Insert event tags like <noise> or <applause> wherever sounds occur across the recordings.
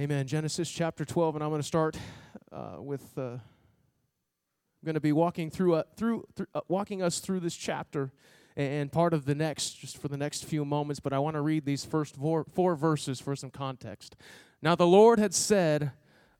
Amen. Genesis chapter 12, and I'm going to start uh, with. Uh, I'm going to be walking through, uh, through, through uh, walking us through this chapter and part of the next, just for the next few moments. But I want to read these first four, four verses for some context. Now the Lord had said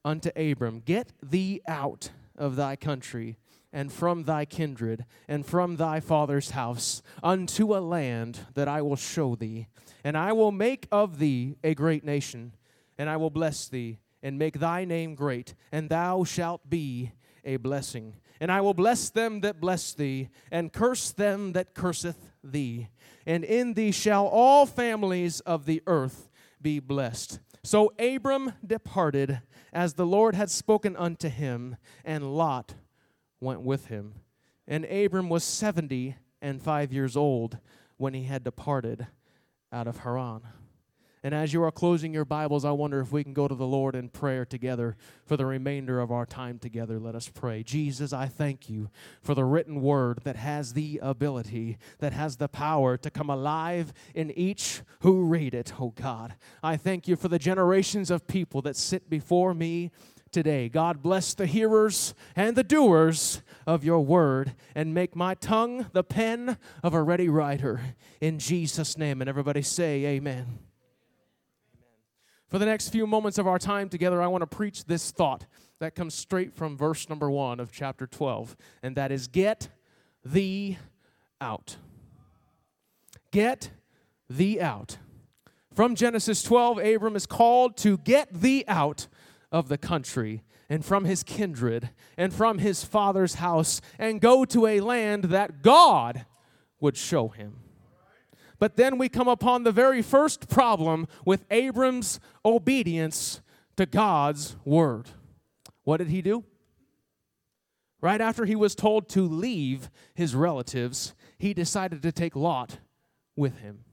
unto Abram, Get thee out of thy country and from thy kindred and from thy father's house unto a land that I will show thee, and I will make of thee a great nation and I will bless thee and make thy name great, and thou shalt be a blessing. And I will bless them that bless thee, and curse them that curseth thee. And in thee shall all families of the earth be blessed. So Abram departed as the Lord had spoken unto him, and Lot went with him. And Abram was seventy and five years old when he had departed out of Haran. And as you are closing your Bibles, I wonder if we can go to the Lord in prayer together for the remainder of our time together. Let us pray. Jesus, I thank you for the written word that has the ability, that has the power to come alive in each who read it, oh God. I thank you for the generations of people that sit before me today. God bless the hearers and the doers of your word and make my tongue the pen of a ready writer. In Jesus' name. And everybody say, Amen. For the next few moments of our time together, I want to preach this thought that comes straight from verse number one of chapter 12, and that is get thee out. Get thee out. From Genesis 12, Abram is called to get thee out of the country and from his kindred and from his father's house and go to a land that God would show him. But then we come upon the very first problem with Abram's obedience to God's word. What did he do? Right after he was told to leave his relatives, he decided to take Lot with him.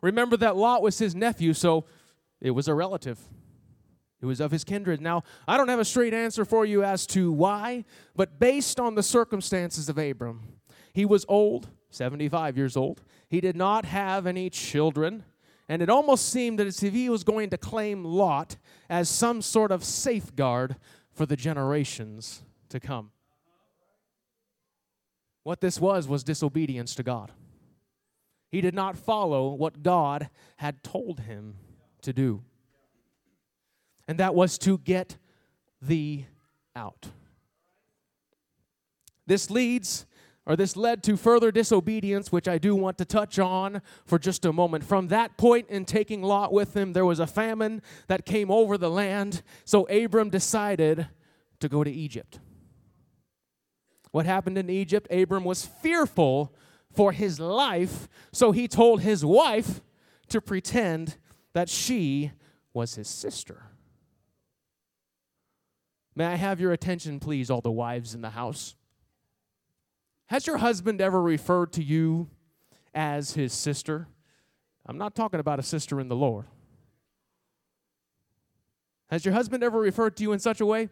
Remember that Lot was his nephew, so it was a relative. It was of his kindred. Now, I don't have a straight answer for you as to why, but based on the circumstances of Abram, he was old, 75 years old. He did not have any children, and it almost seemed that as if he was going to claim Lot as some sort of safeguard for the generations to come. What this was was disobedience to God. He did not follow what God had told him to do. And that was to get thee out. This leads or this led to further disobedience, which I do want to touch on for just a moment. From that point in taking Lot with him, there was a famine that came over the land, so Abram decided to go to Egypt. What happened in Egypt? Abram was fearful for his life, so he told his wife to pretend that she was his sister. May I have your attention, please, all the wives in the house? Has your husband ever referred to you as his sister? I'm not talking about a sister in the Lord. Has your husband ever referred to you in such a way?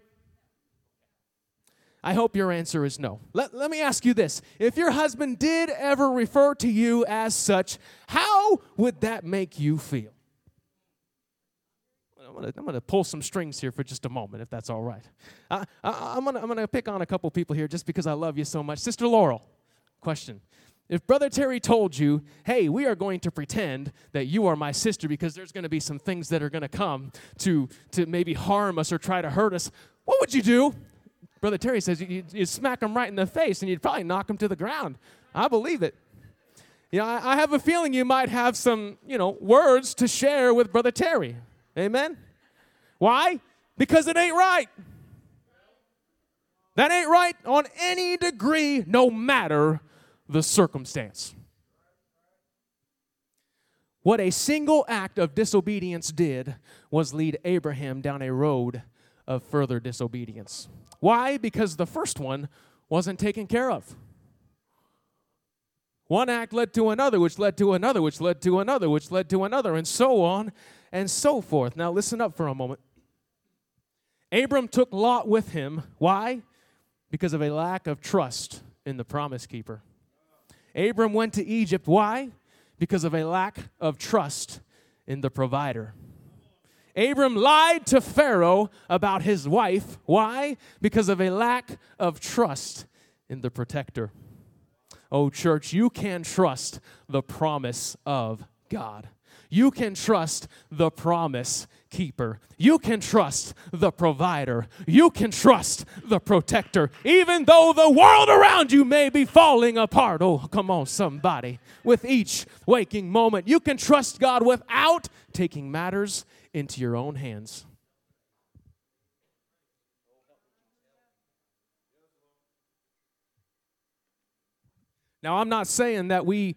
I hope your answer is no. Let, let me ask you this. If your husband did ever refer to you as such, how would that make you feel? Gonna, I'm gonna pull some strings here for just a moment, if that's all right. I, I, I'm, gonna, I'm gonna pick on a couple people here just because I love you so much. Sister Laurel, question. If Brother Terry told you, hey, we are going to pretend that you are my sister because there's going to be some things that are going to come to, to maybe harm us or try to hurt us, what would you do? Brother Terry says you'd, you'd smack him right in the face and you'd probably knock him to the ground. I believe it. You know, I, I have a feeling you might have some, you know, words to share with Brother Terry. Amen? Why? Because it ain't right. That ain't right on any degree, no matter the circumstance. What a single act of disobedience did was lead Abraham down a road of further disobedience. Why? Because the first one wasn't taken care of. One act led to another, which led to another, which led to another, which led to another, and so on and so forth. Now, listen up for a moment. Abram took Lot with him. Why? Because of a lack of trust in the promise keeper. Abram went to Egypt. Why? Because of a lack of trust in the provider. Abram lied to Pharaoh about his wife. Why? Because of a lack of trust in the protector. Oh, church, you can trust the promise of God. You can trust the promise keeper. You can trust the provider. You can trust the protector, even though the world around you may be falling apart. Oh, come on, somebody. With each waking moment, you can trust God without taking matters into your own hands. Now, I'm not saying that we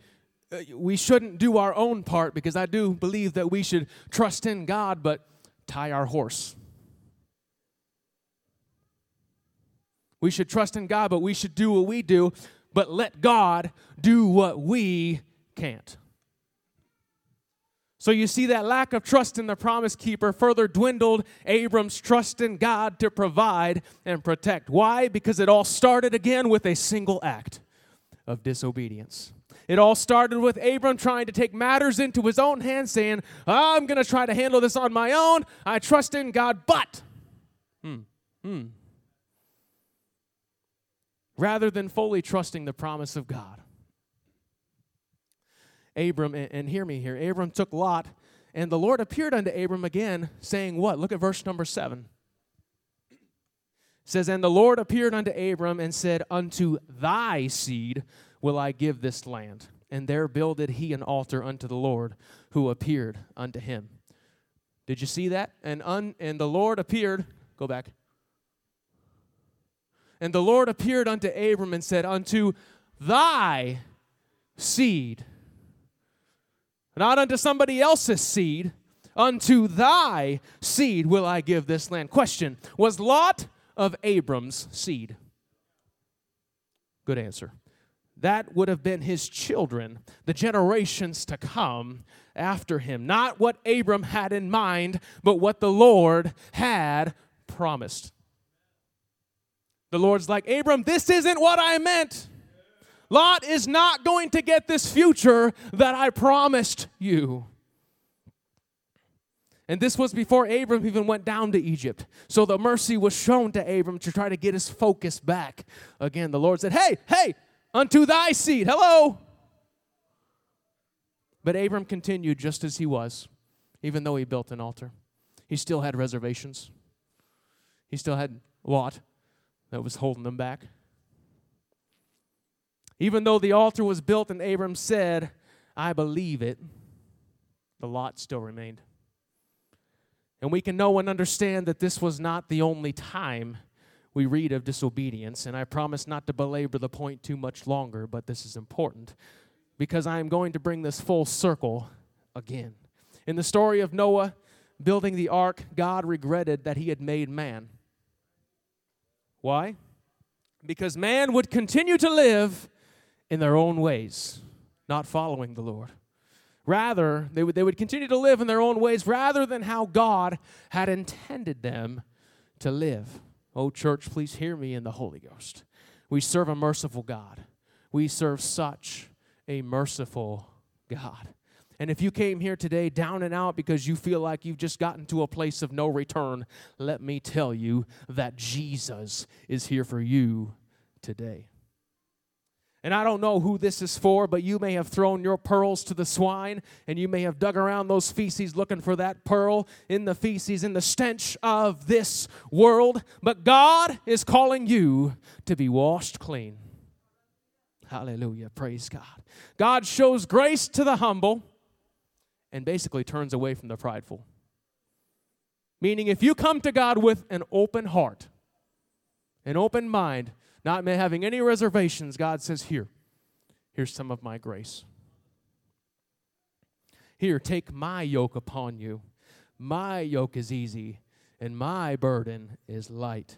Uh, we shouldn't do our own part because I do believe that we should trust in God, but tie our horse. We should trust in God, but we should do what we do, but let God do what we can't. So you see that lack of trust in the promise keeper further dwindled Abram's trust in God to provide and protect. Why? Because it all started again with a single act of disobedience. It all started with Abram trying to take matters into his own hands, saying, I'm going to try to handle this on my own. I trust in God, but. Hmm, hmm. Rather than fully trusting the promise of God. Abram, and, and hear me here, Abram took Lot, and the Lord appeared unto Abram again, saying, What? Look at verse number seven. Says, And the Lord appeared unto Abram and said, Unto thy seed will I give this land. And there builded he an altar unto the Lord who appeared unto him. Did you see that? And, un, and the Lord appeared, go back. And the Lord appeared unto Abram and said, Unto thy seed, not unto somebody else's seed, unto thy seed will I give this land. Question Was Lot of Abram's seed? Good answer that would have been his children, the generations to come after him. Not what Abram had in mind, but what the Lord had promised. The Lord's like, Abram, this isn't what I meant. Lot is not going to get this future that I promised you. And this was before Abram even went down to Egypt. So the mercy was shown to Abram to try to get his focus back. Again, the Lord said, Hey, hey, unto thy seed. Hello. But Abram continued just as he was, even though he built an altar. He still had reservations. He still had Lot that was holding them back. Even though the altar was built and Abram said, I believe it, the Lot still remained. And we can know and understand that this was not the only time we read of disobedience. And I promise not to belabor the point too much longer, but this is important because I am going to bring this full circle again. In the story of Noah building the ark, God regretted that he had made man. Why? Because man would continue to live in their own ways, not following the Lord. Rather, they would, they would continue to live in their own ways rather than how God had intended them to live. Oh, church, please hear me in the Holy Ghost. We serve a merciful God. We serve such a merciful God. And if you came here today down and out because you feel like you've just gotten to a place of no return, let me tell you that Jesus is here for you today. And I don't know who this is for, but you may have thrown your pearls to the swine and you may have dug around those feces looking for that pearl in the feces, in the stench of this world. But God is calling you to be washed clean. Hallelujah. Praise God. God shows grace to the humble and basically turns away from the prideful. Meaning, if you come to God with an open heart, an open mind, not having any reservations, God says, Here, here's some of my grace. Here, take my yoke upon you. My yoke is easy, and my burden is light.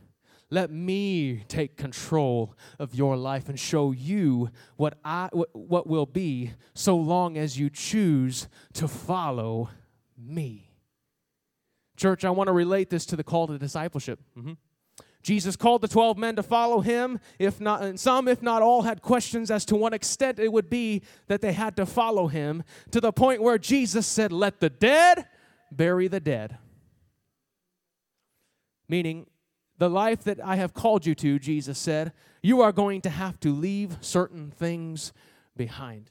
Let me take control of your life and show you what I what, will be so long as you choose to follow me. Church, I want to relate this to the call to discipleship. Mm-hmm. Jesus called the 12 men to follow him. If not, and some, if not all, had questions as to what extent it would be that they had to follow him, to the point where Jesus said, Let the dead bury the dead. Meaning, the life that I have called you to, Jesus said, you are going to have to leave certain things behind.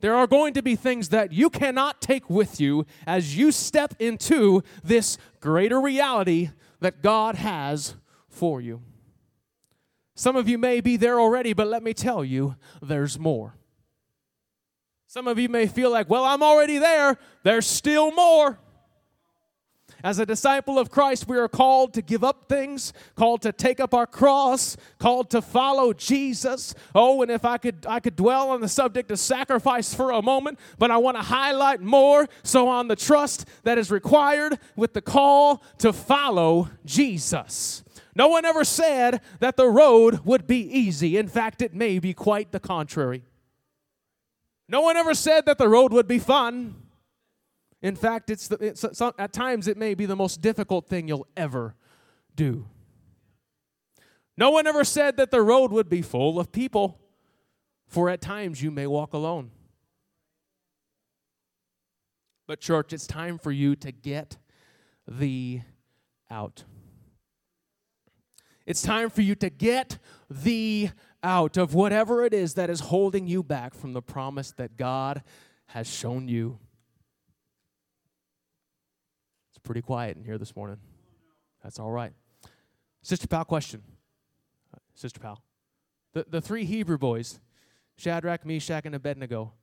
There are going to be things that you cannot take with you as you step into this greater reality that God has for you. Some of you may be there already, but let me tell you, there's more. Some of you may feel like, well, I'm already there, there's still more. As a disciple of Christ, we are called to give up things, called to take up our cross, called to follow Jesus. Oh, and if I could I could dwell on the subject of sacrifice for a moment, but I want to highlight more so on the trust that is required with the call to follow Jesus. No one ever said that the road would be easy. In fact, it may be quite the contrary. No one ever said that the road would be fun. In fact, it's, the, it's at times it may be the most difficult thing you'll ever do. No one ever said that the road would be full of people, for at times you may walk alone. But, church, it's time for you to get the out. It's time for you to get the out of whatever it is that is holding you back from the promise that God has shown you. It's pretty quiet in here this morning. That's all right. Sister Pal, question. Uh, Sister Pal. The, the three Hebrew boys, Shadrach, Meshach, and Abednego,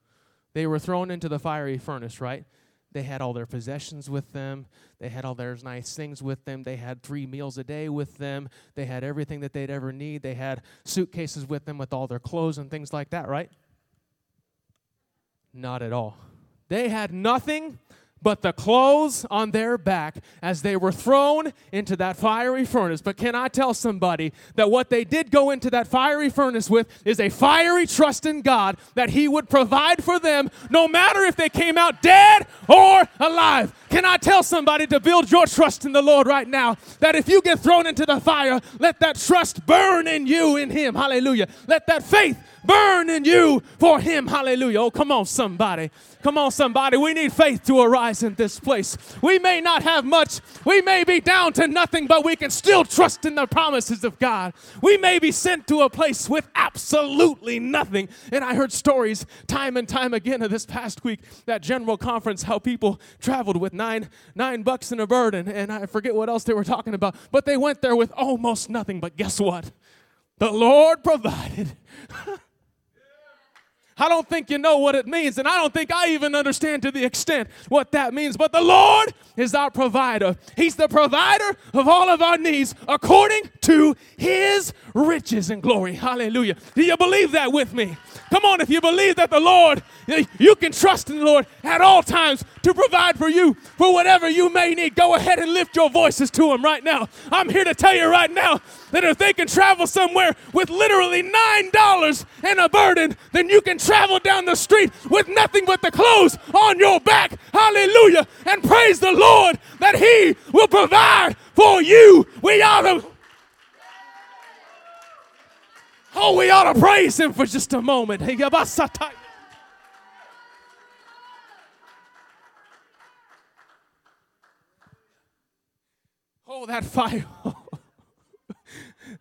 they were thrown into the fiery furnace, right? They had all their possessions with them. They had all their nice things with them. They had three meals a day with them. They had everything that they'd ever need. They had suitcases with them with all their clothes and things like that, right? Not at all. They had nothing but the clothes on their back as they were thrown into that fiery furnace. But can I tell somebody that what they did go into that fiery furnace with is a fiery trust in God that He would provide for them no matter if they came out dead or alive? Can I tell somebody to build your trust in the Lord right now? That if you get thrown into the fire, let that trust burn in you in Him. Hallelujah. Let that faith burn in you for Him. Hallelujah. Oh, come on, somebody. Come on, somebody. We need faith to arise in this place. We may not have much, we may be down to nothing, but we can still trust in the promises of God. We may be sent to a place with absolutely nothing. And I heard stories time and time again of this past week, that general conference, how people traveled with nine, nine bucks in a burden, and I forget what else they were talking about, but they went there with almost nothing. But guess what? The Lord provided. <laughs> I don't think you know what it means, and I don't think I even understand to the extent what that means. But the Lord is our provider. He's the provider of all of our needs according to His riches and glory. Hallelujah. Do you believe that with me? Come on, if you believe that the Lord, you can trust in the Lord at all times to provide for you for whatever you may need. Go ahead and lift your voices to Him right now. I'm here to tell you right now that if they can travel somewhere with literally $9 and a burden, then you can travel down the street with nothing but the clothes on your back. Hallelujah. And praise the Lord that He will provide for you. We ought to. Oh, we ought to praise Him for just a moment. Oh, that fire. <laughs>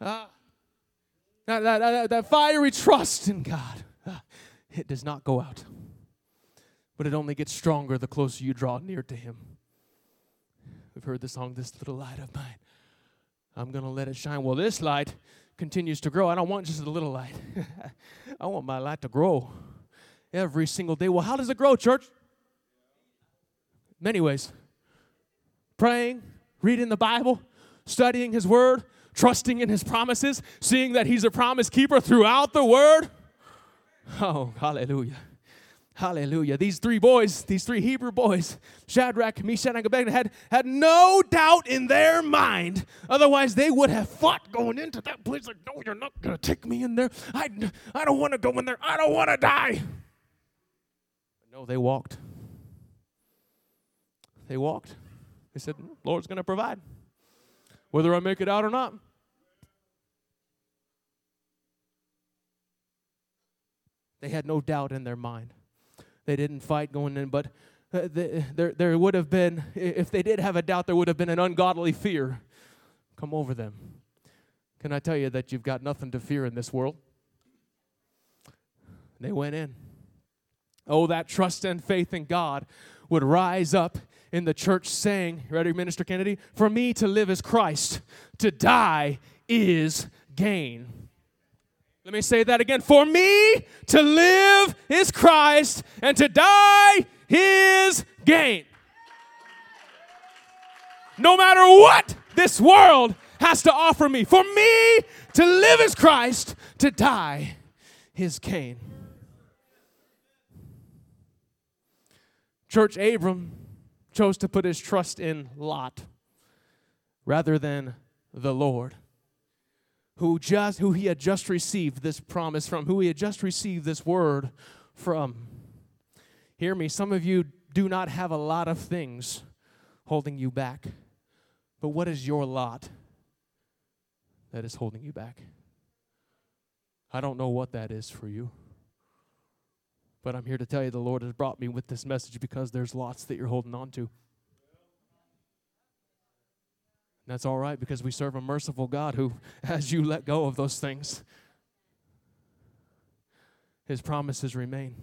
uh, that, that, that, that, fiery trust in God, uh, it does not go out, but it only gets stronger the closer you draw near to Him. We've heard the song, This Little Light of Mine. I'm going to let it shine. Well, this light continues to grow. I don't want just a little light, <laughs> I want my light to grow every single day. Well, how does it grow, church? Many ways praying, reading the Bible, studying His Word, trusting in His promises, seeing that He's a promise keeper throughout the Word. Oh, hallelujah. Hallelujah. These three boys, these three Hebrew boys, Shadrach, Meshach, and Abednego, had, had no doubt in their mind. Otherwise, they would have fought going into that place like, no, you're not going to take me in there. I, I don't want to go in there. I don't want to die. But no, they walked. They walked. They said, mm, Lord's going to provide, whether I make it out or not. They had no doubt in their mind. They didn't fight going in, but uh, there, there would have been, if they did have a doubt, there would have been an ungodly fear come over them. Can I tell you that you've got nothing to fear in this world? They went in. Oh, that trust and faith in God would rise up in the church saying, Ready, Minister Kennedy? For me to live is Christ, to die is gain. Let me say that again. For me to live is Christ, and to die is gain. No matter what this world has to offer me, for me to live is Christ, to die is gain. Church Abram chose to put his trust in Lot rather than the Lord who just who he had just received this promise from who he had just received this word from. Hear me some of you do not have a lot of things holding you back but what is your lot that is holding you back? I don't know what that is for you but i'm here to tell you the lord has brought me with this message because there's lots that you're holding on to that's all right because we serve a merciful God who, <laughs> as you let go of those things, his promises remain.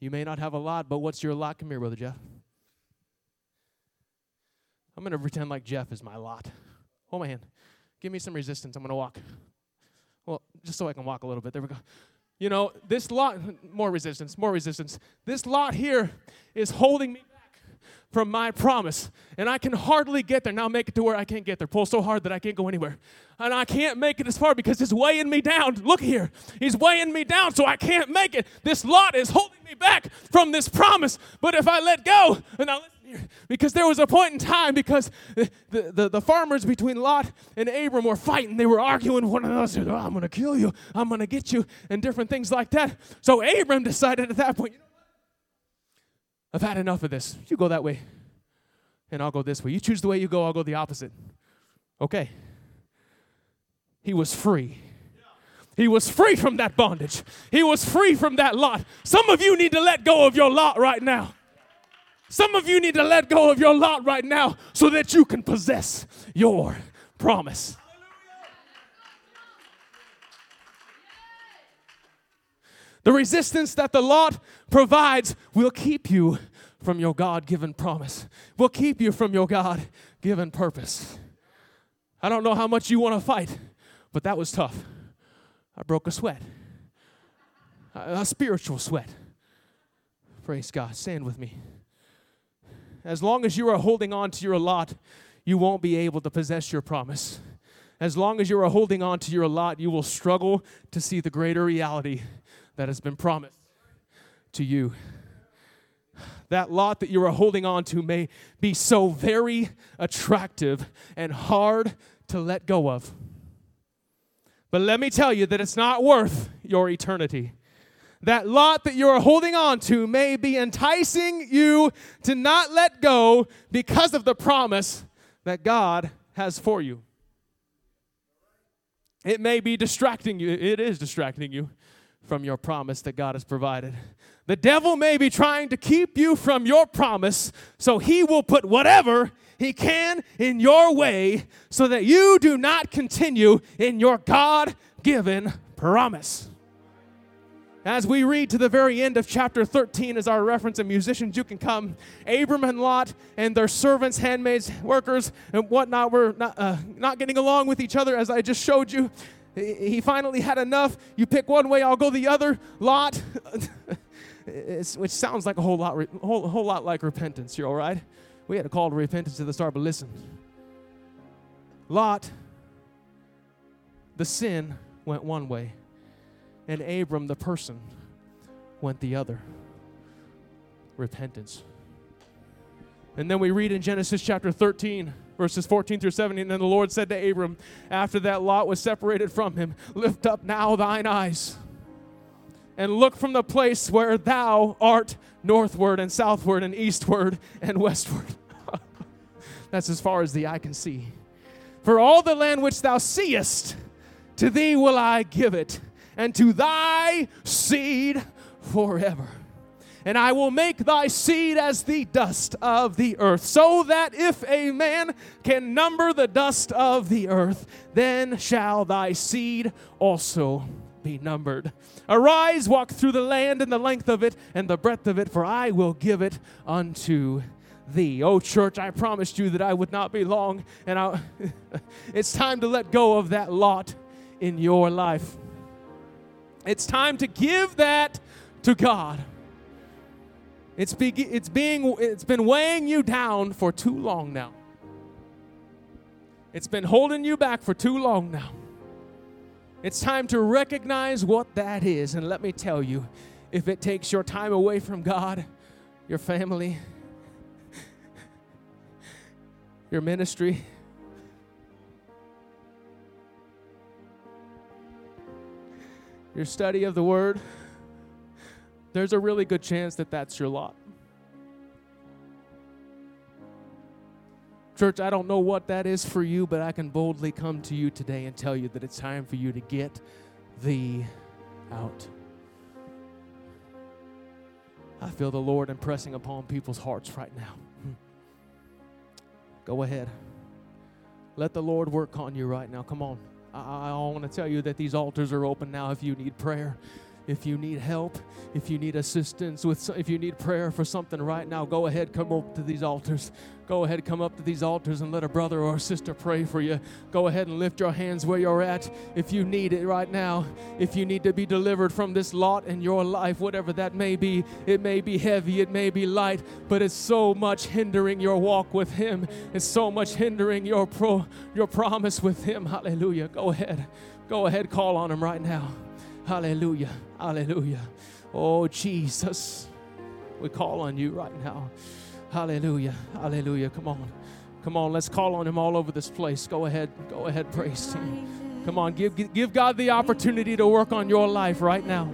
You may not have a lot, but what's your lot? Come here, Brother Jeff. I'm going to pretend like Jeff is my lot. Hold my hand. Give me some resistance. I'm going to walk. Well, just so I can walk a little bit. There we go. You know, this lot, more resistance, more resistance. This lot here is holding me from my promise. And I can hardly get there. Now make it to where I can't get there. Pull so hard that I can't go anywhere. And I can't make it as far because it's weighing me down. Look here. He's weighing me down so I can't make it. This lot is holding me back from this promise. But if I let go, and now listen here, because there was a point in time because the, the, the farmers between Lot and Abram were fighting. They were arguing one another. Said, oh, I'm going to kill you. I'm going to get you. And different things like that. So Abram decided at that point, you know I've had enough of this. You go that way, and I'll go this way. You choose the way you go, I'll go the opposite. Okay. He was free. He was free from that bondage. He was free from that lot. Some of you need to let go of your lot right now. Some of you need to let go of your lot right now so that you can possess your promise. The resistance that the lot provides will keep you from your God given promise, will keep you from your God given purpose. I don't know how much you want to fight, but that was tough. I broke a sweat, a, spiritual sweat. Praise God. Stand with me. As long as you are holding on to your lot, you won't be able to possess your promise. As long as you are holding on to your lot, you will struggle to see the greater reality that has been promised to you. That lot that you are holding on to may be so very attractive and hard to let go of. But let me tell you that it's not worth your eternity. That lot that you are holding on to may be enticing you to not let go because of the promise that God has for you. It may be distracting you. It is distracting you from your promise that God has provided. The devil may be trying to keep you from your promise, so he will put whatever he can in your way so that you do not continue in your God given promise. As we read to the very end of chapter 13 as our reference, and musicians, you can come. Abram and Lot and their servants, handmaids, workers, and whatnot were not, uh, not getting along with each other, as I just showed you. He finally had enough. You pick one way, I'll go the other. Lot, <laughs> which sounds like a whole lot, whole, whole lot like repentance. You're all right. We had a call to repentance at the start, but listen. Lot, the sin went one way, and Abram, the person, went the other. Repentance. And then we read in Genesis chapter 13 verses 14 through 17. And the Lord said to Abram, after that Lot was separated from him, Lift up now thine eyes and look from the place where thou art northward and southward and eastward and westward. <laughs> That's as far as the eye can see. For all the land which thou seest, to thee will I give it, and to thy seed forever. And I will make thy seed as the dust of the earth, so that if a man can number the dust of the earth, then shall thy seed also be numbered. Arise, walk through the land and the length of it and the breadth of it, for I will give it unto thee. Oh, church, I promised you that I would not be long, and I, <laughs> it's time to let go of that lot in your life. It's time to give that to God. It's, be, it's, being, it's been weighing you down for too long now. It's been holding you back for too long now. It's time to recognize what that is. And let me tell you, if it takes your time away from God, your family, your ministry, your study of the Word, there's a really good chance that that's your lot. Church, I don't know what that is for you, but I can boldly come to you today and tell you that it's time for you to get thee out. I feel the Lord impressing upon people's hearts right now. Go ahead. Let the Lord work on you right now. Come on. I, I want to tell you that these altars are open now if you need prayer if you need help, if you need assistance with if you need prayer for something right now, go ahead come up to these altars. Go ahead come up to these altars and let a brother or a sister pray for you. Go ahead and lift your hands where you're at if you need it right now. If you need to be delivered from this lot in your life, whatever that may be, it may be heavy, it may be light, but it's so much hindering your walk with him. It's so much hindering your pro your promise with him. Hallelujah. Go ahead. Go ahead call on him right now. Hallelujah. Hallelujah. Oh, Jesus. We call on you right now. Hallelujah. Hallelujah. Come on. Come on. Let's call on him all over this place. Go ahead. Go ahead. Praise him. Come on. Give, give God the opportunity to work on your life right now.